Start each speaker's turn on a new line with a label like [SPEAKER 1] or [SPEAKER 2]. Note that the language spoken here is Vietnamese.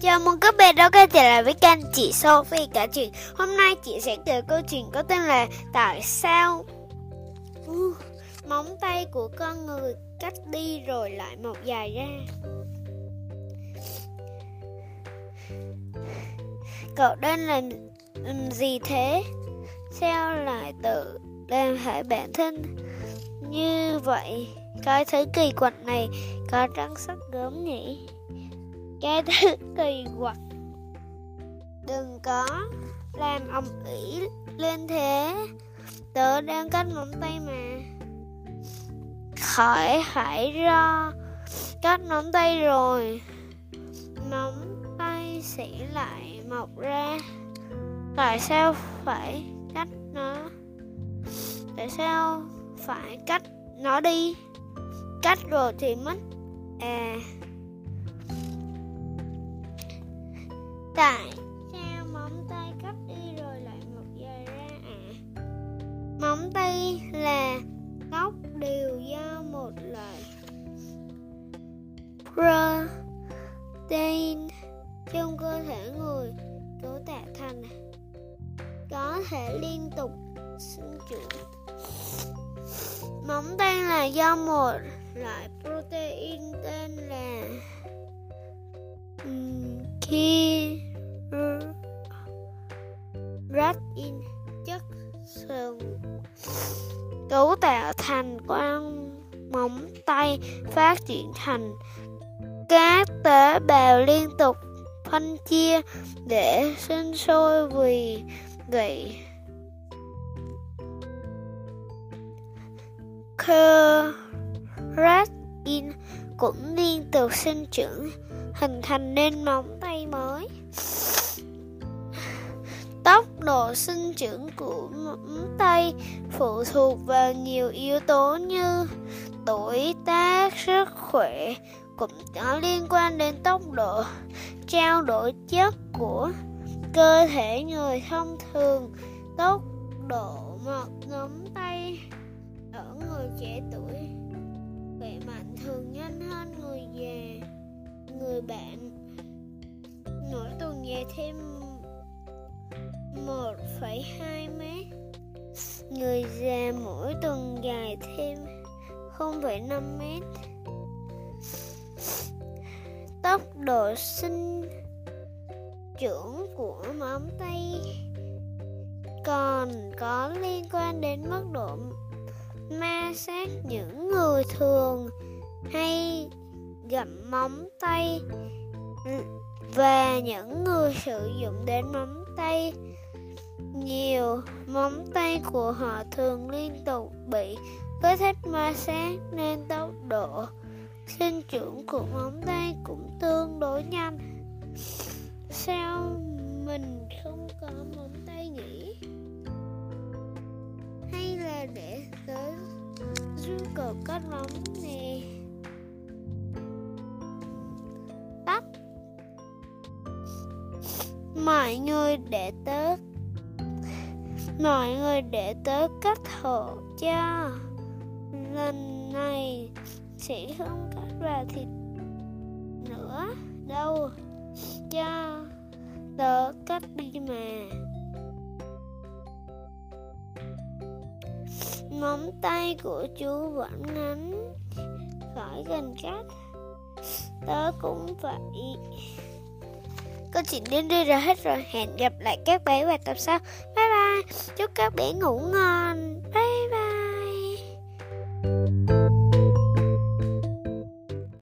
[SPEAKER 1] Chào mừng các bạn đã quay trở lại với kênh chị Sophie cả chuyện Hôm nay chị sẽ kể câu chuyện có tên là Tại sao uh, móng tay của con người cắt đi rồi lại mọc dài ra Cậu đang làm, làm gì thế? Sao lại tự làm hại bản thân như vậy? Cái thứ kỳ quặc này có răng sắc gớm nhỉ? Cái thứ kỳ quặc. Đừng có làm ầm ĩ lên thế. Tớ đang cắt móng tay mà. Khỏi phải ra. Cắt móng tay rồi. Móng tay sẽ lại mọc ra. Tại sao phải cắt nó? Tại sao phải cắt nó đi? Cắt rồi thì mất. À. Tại sao móng tay cắt đi rồi lại mọc dài ra à? Móng tay là tóc đều do một loại protein trong cơ thể người cấu tạo thành có thể liên tục sinh trưởng. Móng tay là do một loại protein tên là khi kia móng tay phát triển thành. Các tế bào liên tục phân chia để sinh sôi vì vậy keratin cũng liên tục sinh trưởng, hình thành nên móng tay mới. Tốc độ sinh trưởng của móng tay phụ thuộc vào nhiều yếu tố như tuổi tác, sức khỏe, cũng có liên quan đến tốc độ trao đổi chất của cơ thể người thông thường, tốc độ mọc ngón tay ở người trẻ tuổi khỏe mạnh thường nhanh hơn người già người bạn. Mỗi tuần dài thêm 1,2 mét. Người già mỗi tuần dài thêm 0,5 mét. Tốc độ sinh trưởng của móng tay còn có liên quan đến mức độ ma sát những người thường hay gặm móng tay và những người sử dụng đến móng tay. Nhiều móng tay của họ thường liên tục bị kích thích ma sát nên tốc độ sinh trưởng của móng tay cũng tương đối nhanh. Sao mình không có móng tay nhỉ? Hay là để tới du cầu cắt móng nè? Tắt. Mọi người để tớ, mọi người để tớ cắt hộ cho lần này sẽ không cắt vào thịt nữa. Đâu? Cho tớ cắt đi mà. Móng tay của chú vẫn ngắn, khỏi gần cắt. Tớ cũng vậy. Câu chuyện đến đây là hết rồi. Hẹn gặp lại các bé vào tập sau. Bye bye. Chúc các bé ngủ ngon bye bye